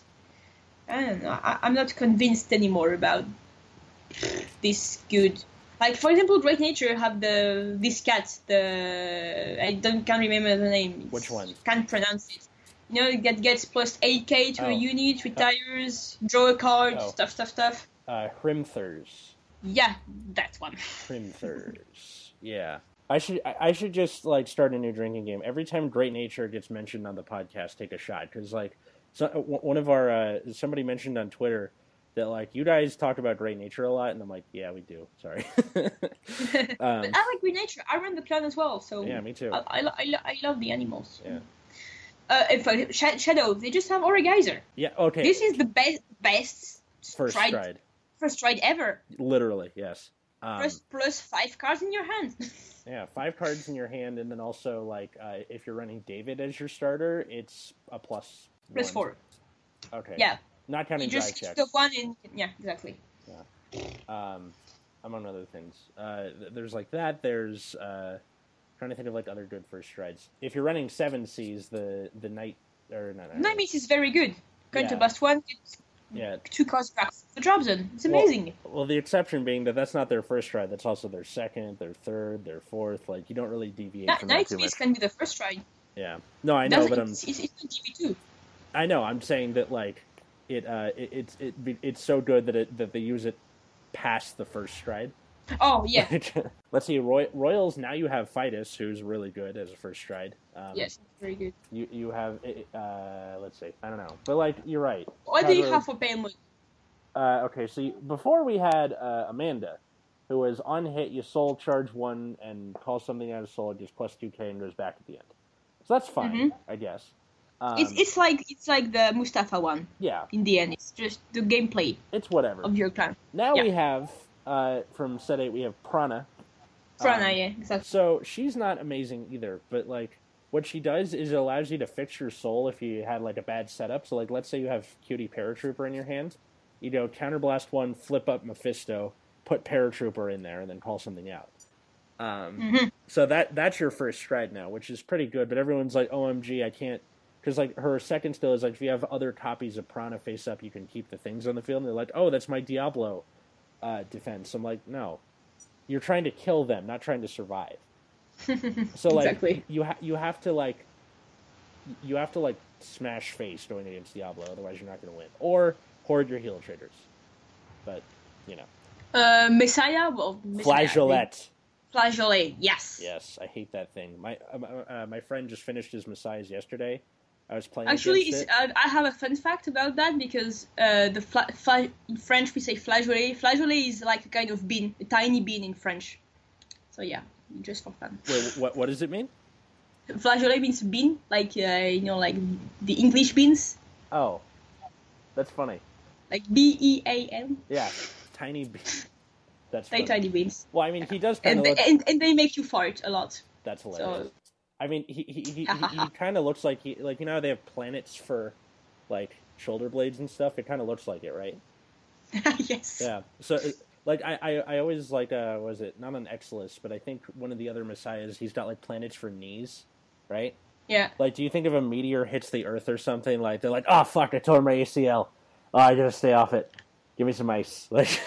I don't know. I, I'm not convinced anymore about this good. Like for example, Great Nature have the this cat. The I don't can't remember the name. Which one? Can't pronounce it. You know that gets plus 8k to Oh. a unit, retires, draw a card, Oh. stuff, stuff, stuff. Uh, Hrimthurs. Yeah, that one. Hrimthurs. yeah. I should I should just like start a new drinking game. Every time Great Nature gets mentioned on the podcast, take a shot because like so, one of our uh, somebody mentioned on Twitter that like you guys talk about Great Nature a lot, and I'm like, yeah, we do. Sorry. but um, I like Great Nature. I run the clan as well, so yeah, me too. I, I, I, I love the animals. Yeah. Uh, if uh, Sh- Shadow, they just have Aura Geyser. Yeah. Okay. This is the best best First stride, stride. first stride ever. Literally, yes. Um, plus five cards in your hand. Yeah, five cards in your hand, and then also like uh, if you're running David as your starter, it's a plus plus four. Okay. Yeah, Not counting dry just the one in. Yeah, exactly. Um, among other things. Uh, th- there's like that. There's uh, trying to think of like other good first strides. If you're running Seven Seas, the the night or no, no, Night Miss is very good. Going to bust one, yeah. two cards back the drop zone. It's amazing. Well, the exception being that that's not their first try. That's also their second, their third, their fourth. Like you don't really deviate Ni- from that Nightmist much. can be the first try. Yeah. No, I know, Doesn't- but I'm it's, it's, it's not DB2. I know. I'm saying that like it, uh, it, it's it, it's so good that it that they use it past the first stride. Oh, yeah. Let's see, Roy, Royals. Now you have Fidus, who's really good as a first stride. Um, yes, very good. You you have uh let's see. I don't know, but like you're right. What do you have for Pale Moon? Uh, okay, so you, before we had uh, Amanda, who was on hit, you soul charge one and call something out of soul, it gives plus two K and goes back at the end. So that's fine, Mhm. I guess. Um, it's it's like it's like the Mustafa one. yeah, In the end, it's just the gameplay it's whatever. of your clan. Now Yeah. we have uh, from set eight we have Prana. Prana, Um, yeah, exactly. So she's not amazing either, but like what she does is it allows you to fix your soul if you had like a bad setup. So like let's say you have Cutie Paratrooper in your hand, you know, counterblast one, flip up Mephisto, put Paratrooper in there, and then call something out. Um, Mhm. So that that's your first stride now, which is pretty good. But everyone's like, "OMG, I can't," because like her second still is like, if you have other copies of Prana face up, you can keep the things on the field. And they're like, "Oh, that's my Diablo uh, defense." I'm like, "No, you're trying to kill them, not trying to survive." So like, exactly. you ha- you have to like, you have to like smash face going against Diablo, otherwise you're not going to win. Or hoard your heal traders, But you know, Uh, Messiah, well, Messiah, flageolet. Flageolet, yes. Yes, I hate that thing. My uh, uh, my friend just finished his Messiahs yesterday. I was playing. Actually, uh, I have a fun fact about that because uh, the fla- fla- in French we say flageolet. Flageolet is like a kind of bean, a tiny bean in French. So yeah, just for fun. Wait, what what does it mean? Flageolet means bean, like uh, you know, like the English beans, Oh, that's funny. like B E A N. Yeah, tiny. Be- that's funny. tiny beans, Well, I mean, he does and they, and, and they make you fart a lot. That's hilarious. So I mean, he he he, he, he kind of looks like he like you know how they have planets for like shoulder blades and stuff. It kind of looks like it, right? yes. Yeah. So, uh, like, I, I, I always like, uh, was it not an Exilus, but I think one of the other messiahs, he's got like planets for knees, right? Yeah. Like, do you think if a meteor hits the Earth or something, like they're like, oh fuck, I tore my ACL. Oh, I gotta stay off it. Give me some ice. Like,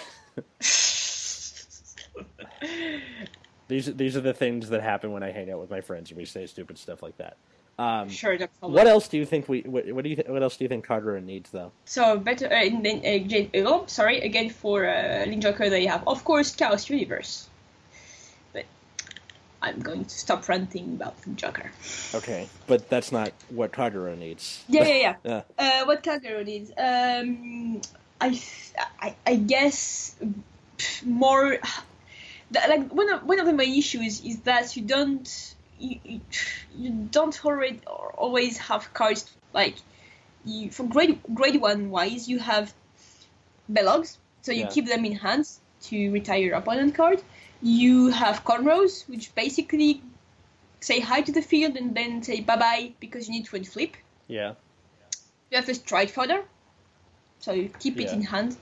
these these are the things that happen when I hang out with my friends and we say stupid stuff like that. Um, Sure. What else do you think we? What, what do you? Th- what else do you think Kagero needs though? So better. Uh, then again, oh, sorry again for uh, Link Joker that you have. Of course, Chaos Universe. But I'm going to stop ranting about Link Joker. Okay, but that's not what Kagero needs. Yeah, yeah, yeah. Yeah. Uh, what Kagero needs? Um, I, I, I guess more. The, like one of one of the main issues is that you don't you, you, you don't already always have cards like you for grade grade one wise you have belogs so you Yeah. keep them in hands to retire your opponent card. You have cornrows, which basically say hi to the field and then say bye bye because you need to flip. Yeah. You have a stride fodder, so you keep it in hand,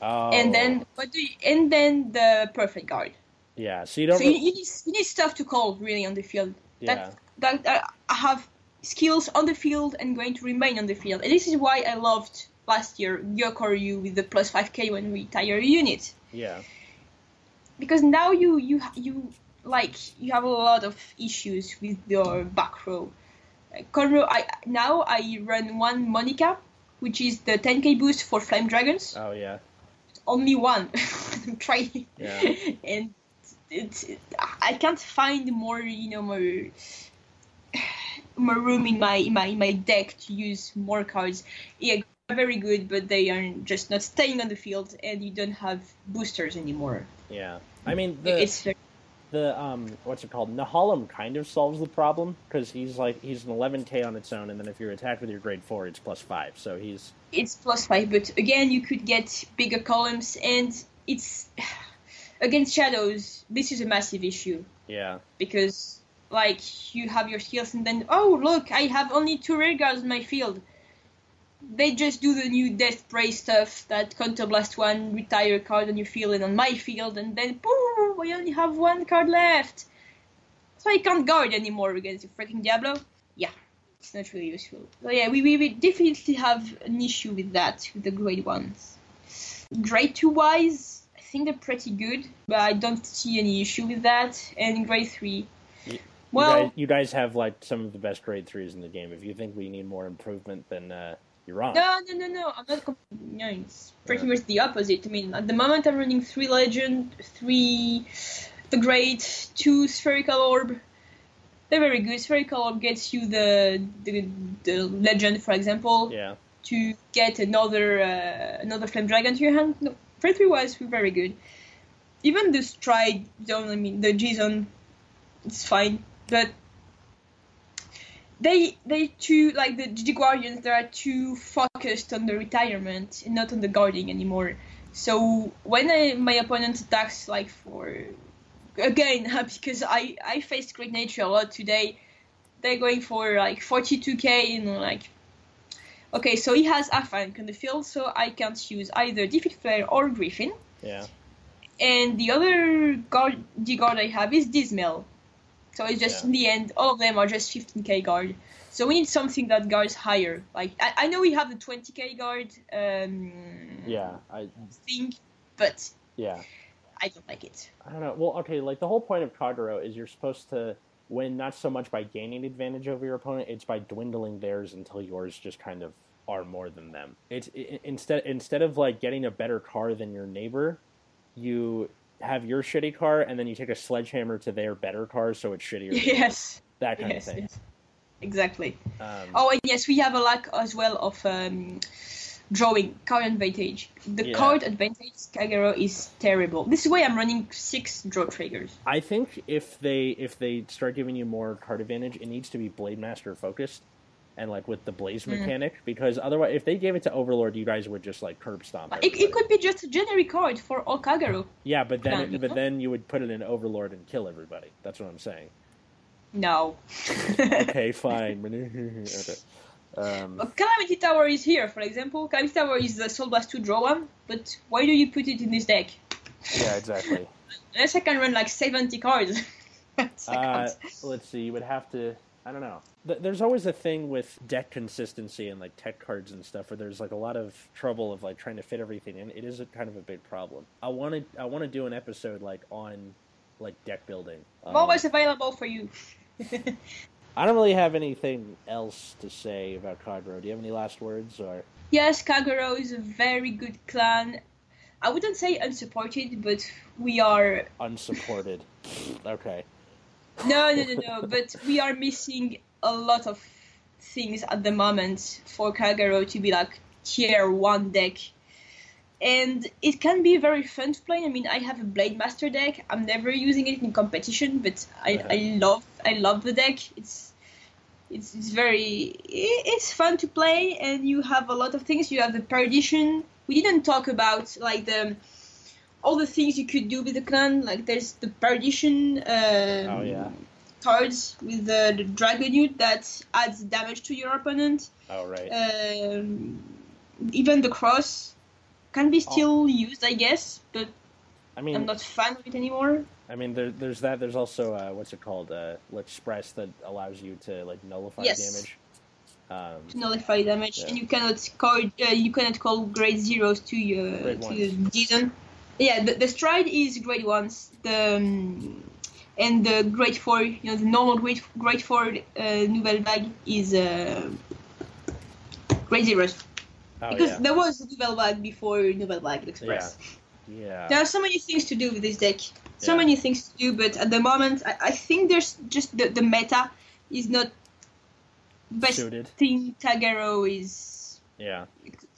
Oh. and then what do you, and then the perfect guard. Yeah. So you don't. So you, really- you need you need stuff to call really on the field yeah. that that uh, have skills on the field and going to remain on the field. And this is why I loved last year Yokoryu with the plus five K when we retire a unit Yeah. because now you you you like you have a lot of issues with your back row. Uh, Conroe, I now I run one Monica, which is the 10k boost for Flame Dragons. Oh yeah. Only one. I'm trying, Yeah. and it's I can't find more you know more more room in my in my in my deck to use more cards. Yeah, very good, but they are just not staying on the field, and you don't have boosters anymore. Yeah. I mean the it's very the um what's it called? Nehalem kind of solves the problem because he's like he's an 11k on its own, and then if you're attacked with your grade four, it's plus five. So he's it's plus five, but again, you could get bigger columns, and it's against shadows. This is a massive issue yeah. because, like, you have your skills, and then oh look, I have only two rear guards in my field. they just do the new Death Prey stuff that Counterblast 1, retire card on your field and on my field, and then boom, I only have one card left. So I can't guard anymore against the freaking Diablo. Yeah, it's not really useful. So yeah, we, we, we definitely have an issue with that, with the grade ones. Grade 2 wise, think they're pretty good, but I don't see any issue with that. And grade 3, You well, guys, you guys have like some of the best grade threes in the game. If you think we need more improvement, then uh, you're wrong. No, no, no, no. I'm not. Comp- no, it's pretty Yeah. much the opposite. I mean, at the moment, I'm running three legend, three the great, two spherical orb. They're very good. Spherical orb gets you the the, the legend, for example, Yeah, to get another uh, another flame dragon to your hand. No, wise, we're very good. Even the stride zone, I mean, the G zone, it's fine, but they they too like the GG Guardians they are too focused on the retirement and not on the guarding anymore. So when I, my opponent attacks like for again because I I faced Great Nature a lot today, they're going for like 42k and like okay so he has Afank on the field so I can't use either Defeat Flare or Griffin yeah, and the other guard the guard I have is Dismail. So it's just Yeah. in the end, all of them are just 15k guard. So we need something that guards higher. Like I, I know we have the 20k guard um, yeah. I think, but yeah. I don't like it. I don't know. Well, okay, like the whole point of Kagero is you're supposed to win not so much by gaining advantage over your opponent, it's by dwindling theirs until yours just kind of are more than them. It's i instead instead of like getting a better car than your neighbor, you have your shitty car and then you take a sledgehammer to their better car so it's shittier. yes, That kind yes, of thing. yes. exactly. Um, Oh, and yes, we have a lack as well of um, drawing card advantage. The Yeah. card advantage Kagero is terrible. This is why I'm running six draw triggers. I think if they if they start giving you more card advantage, it needs to be Blade Master focused, and like with the Blaze Mm. mechanic. Because otherwise, if they gave it to Overlord, you guys would just like curb stomp. It, it could be just a generic card for all Kagero. Yeah, but then Plan, but then you would put it in Overlord and kill everybody. That's what I'm saying. No. Okay, fine. okay. Um, But Calamity Tower is here, for example. Calamity Tower is the Soul Blast 2 draw one, but why do you put it in this deck? yeah, exactly. Unless I can run like 70 cards. Uh, let's see. You would have to. I don't know. There's always a thing with deck consistency and like tech cards and stuff, where there's like a lot of trouble of like trying to fit everything in. It is a kind of a big problem. I want to. I want to do an episode like on like deck building. I'm Um, always available for you. I don't really have anything else to say about Kagero. Do you have any last words or? yes, Kagero is a very good clan. I wouldn't say unsupported, but we are unsupported. okay. No, no, no, no. but we are missing a lot of things at the moment for Kagero to be like tier one deck. And it can be very fun to play. I mean, I have a Blade Master deck. I'm never using it in competition, but I. I love I love the deck. It's it's, it's very it's fun to play, and you have a lot of things. You have the Perdition. We didn't talk about like the all the things you could do with the clan. Like there's the Perdition. Um, Oh, yeah. Cards with the, the Dragon Youth that adds damage to your opponent. Oh right. Um, even the cross can be still used, I guess, but I mean, I'm not fan of it anymore. I mean, there, there's that. There's also uh, what's it called? Uh, Express that allows you to like nullify Yes. damage. Um, To nullify damage, Yeah. and you cannot call uh, you cannot call grade zeros to your to ones. the Yeah, the, the stride is grade ones. The um, and the grade four, you know, the normal grade grade four uh, nouvelle vague is uh, grade zeros oh because yeah, there was nouvelle vague before nouvelle vague express. yeah. There are so many things to do with this deck. So Yeah. many things to do, but at the moment, I, I think there's just the, the meta is not best Suited. thing Kagero is. Yeah.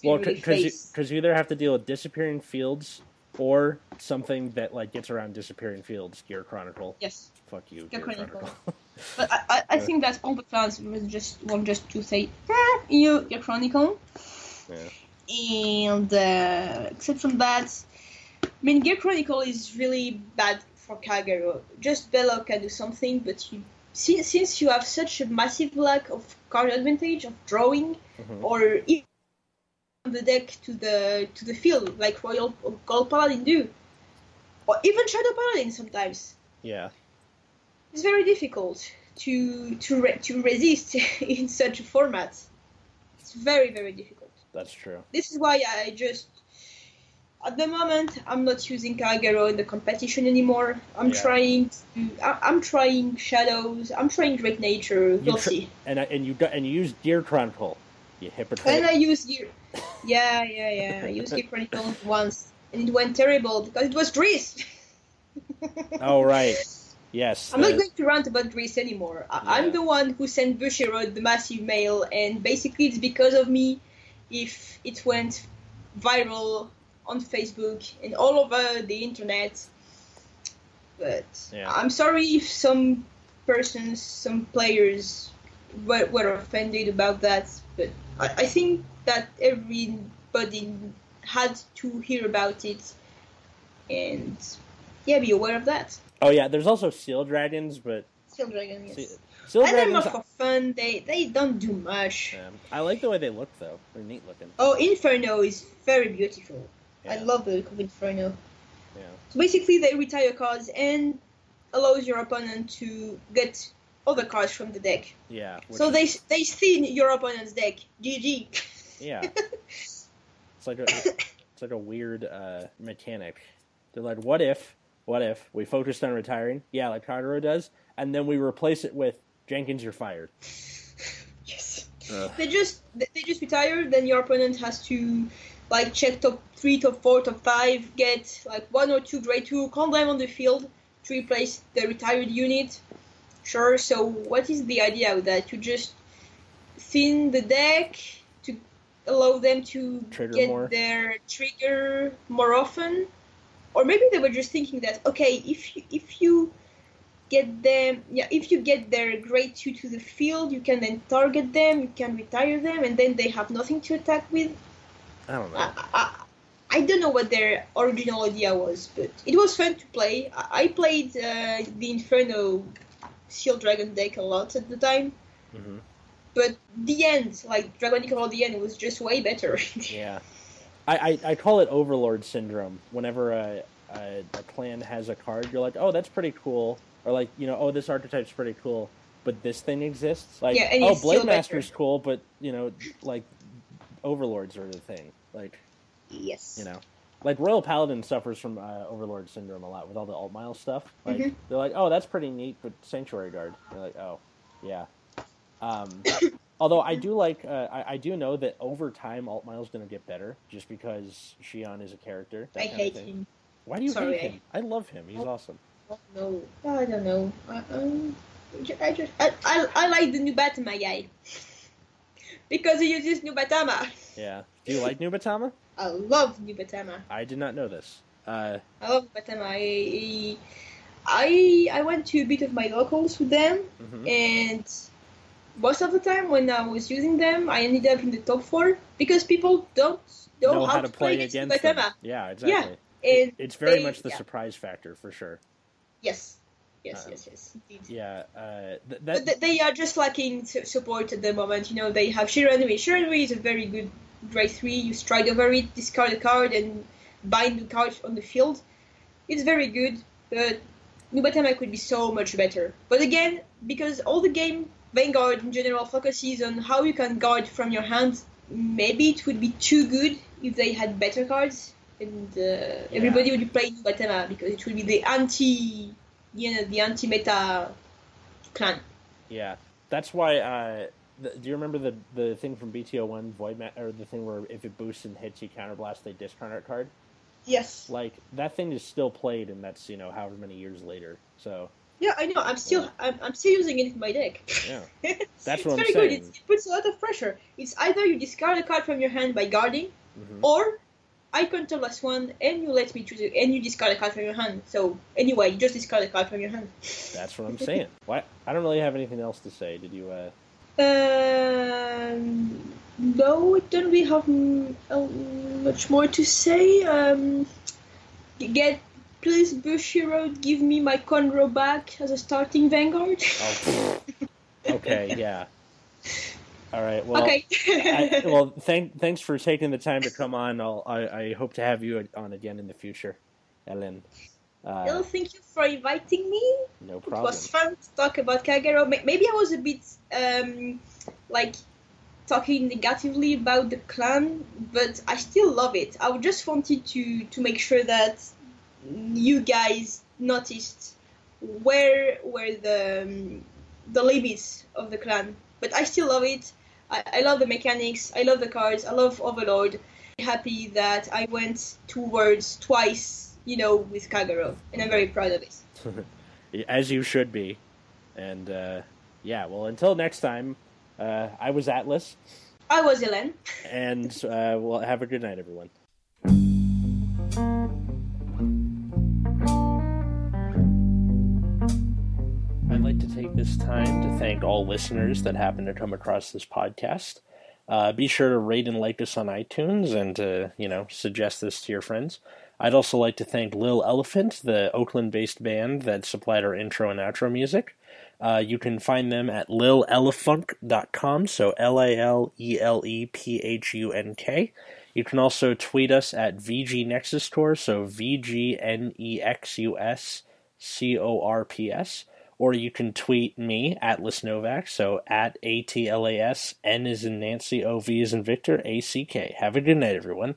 Well, really because you, you either have to deal with disappearing fields or something that like gets around disappearing fields. Gear Chronicle. yes, Fuck you, Gear Gear, Chronicle. Chronicle. but I, I, I think that all the clans was just want just to say "Ah, you your Chronicle, yeah. and uh, except from that, I mean Gear Chronicle is really bad for Kagero. Just Belloc can do something, but you since, since you have such a massive lack of card advantage of drawing Mhm. or e- the deck to the to the field, like Royal Gold Paladin do, or even Shadow Paladin sometimes. Yeah. It's very difficult to to re- to resist in such a format. It's very very difficult. That's true. This is why I just at the moment I'm not using Kagero in the competition anymore. I'm Yeah. trying to I, I'm trying Shadows. I'm trying Great Nature. We'll tr- see. And I- and you got and you use Gear Chronicle. You hypocrite. And I use Gear. Yeah, yeah, yeah. I used Gear Chronicle once, and it went terrible because it was Driss. oh right. Yes. I'm not uh, going to rant about Driss anymore. I- Yeah. I'm the one who sent Bushiroad the massive mail, and basically it's because of me if it went viral on Facebook and all over the internet. But Yeah. I'm sorry if some persons, some players were, were offended about that, but I, I think that everybody had to hear about it and yeah, be aware of that. Oh yeah. There's also Seal Dragons, but seal Dragon, yes. I them Dragons. are for fun. They they don't do much. um, I like the way they look though. They're neat looking. Oh, Inferno is very beautiful. I love the look of Inferno. Yeah. So basically, they retire cards and allows your opponent to get other cards from the deck. Yeah. so is- they they thin your opponent's deck. GG. Yeah. It's like a it's like a weird uh, mechanic. They're like, what if, what if we focused on retiring? Yeah, like Kagero does, and then we replace it with Jenkins, you're fired. yes. Ugh. They just they just retire. Then your opponent has to like check top three, top four, top five, get like one or two grade two, call them on the field to replace the retired unit. Sure. So what is the idea of that? You just thin the deck to allow them to Trigger get more. their trigger more often, or maybe they were just thinking that okay, if you, if you get them yeah if you get their grade 2 to the field you can then target them you can retire them and then they have nothing to attack with. I don't know. I, I, I don't know what their original idea was but it was fun to play. I, played uh, the inferno shield dragon deck a lot at the time. Hmm but the end like dragon Eagle the end was just way better. Yeah, I, I I call it Overlord syndrome. Whenever a, a a clan has a card, you're like, oh, that's pretty cool, or like, you know, oh, this archetype's pretty cool, but this thing exists. Like, Yeah, oh, Blade Master's better. cool, but you know, like, Overlords are the thing. Like, yes you know like royal paladin suffers from uh, overlord syndrome a lot with all the Altmile stuff like Mhm. they're like oh that's pretty neat but sanctuary guard they're like oh yeah um, although i do like uh, I, I do know that over time Altmile's going to get better just because shion is a character that i hate thing. him why do you Sorry, hate him i love him he's awesome Oh, no, I don't know. I, um, I just I, I, I like the Nubatama guy because he uses Nubatama. yeah do you like new nubatama I love Nubatama. i did not know this uh, I love Batama. I, I I went to a bit of my locals with them, mhm. and most of the time when I was using them, I ended up in the top four because people don't know, know how to play against them Batama. yeah exactly And It- it's very they- much the yeah. surprise factor for sure yes, yes, Um, yes, yes, indeed. yeah uh, th- that th- they are just lacking su- support at the moment. You know, they have Shiranui. Shiranui is a very good grade 3. You stride over it, discard a card, and bind the card on the field. It's very good, but Nubatama could be so much better. But again, because all the game, Vanguard in general, focuses on how you can guard from your hand, maybe it would be too good if they had better cards. And uh, everybody would play Nubatama because it would be the anti, you know, the anti-meta clan. Yeah, that's why. Uh, the, do you remember the the thing from BTO one Void Ma- or the thing where if it boosts and hits, you counterblast, they discard a card? Yes. Like that thing is still played, and that's you know however many years later. So Yeah, I know. I'm still I'm, I'm still using it in my deck. yeah, That's it's what I'm very good. saying. It's, it puts a lot of pressure. It's either you discard a card from your hand by guarding, hmm or I counter last one and you let me choose it, and you discard a card from your hand. So anyway, you just discard a card from your hand. that's what I'm saying. Why? I don't really have anything else to say. Did you? uh Um, no, don't really have much more to say. Um, get please Bushiroad, give me my Conro back as a starting Vanguard. Oh, okay, yeah. All right. Well, okay. I, well, thank thanks for taking the time to come on. I'll, I I hope to have you on again in the future, Ellen. Uh, well, thank you for inviting me. No problem. It was fun to talk about Kagero. Maybe I was a bit um, like talking negatively about the clan, but I still love it. I just wanted to to make sure that you guys noticed where were the um, the limits of the clan. But I still love it. I, I love the mechanics. I love the cards. I love Overlord. I'm happy that I went towards twice, you know, with Kagero, and I'm very proud of it. As you should be. And uh, yeah, well, until next time, uh, I was Atlas. I was Ellen. and uh, well, have a good night, everyone. Take this time to thank all listeners that happen to come across this podcast. Uh, be sure to rate and like us on iTunes and to, you know, suggest this to your friends. I'd also like to thank Lil Elephant, the Oakland based band that supplied our intro and outro music. Uh, you can find them at lilelephunk.com, so L A L E L E P H U N K. You can also tweet us at VG Nexus Corps, so V G N E X U S C O R P S. Or you can tweet me, Atlas Novack, so at A T L A S, N is in Nancy, O V is in Victor, A C K. Have a good night, everyone.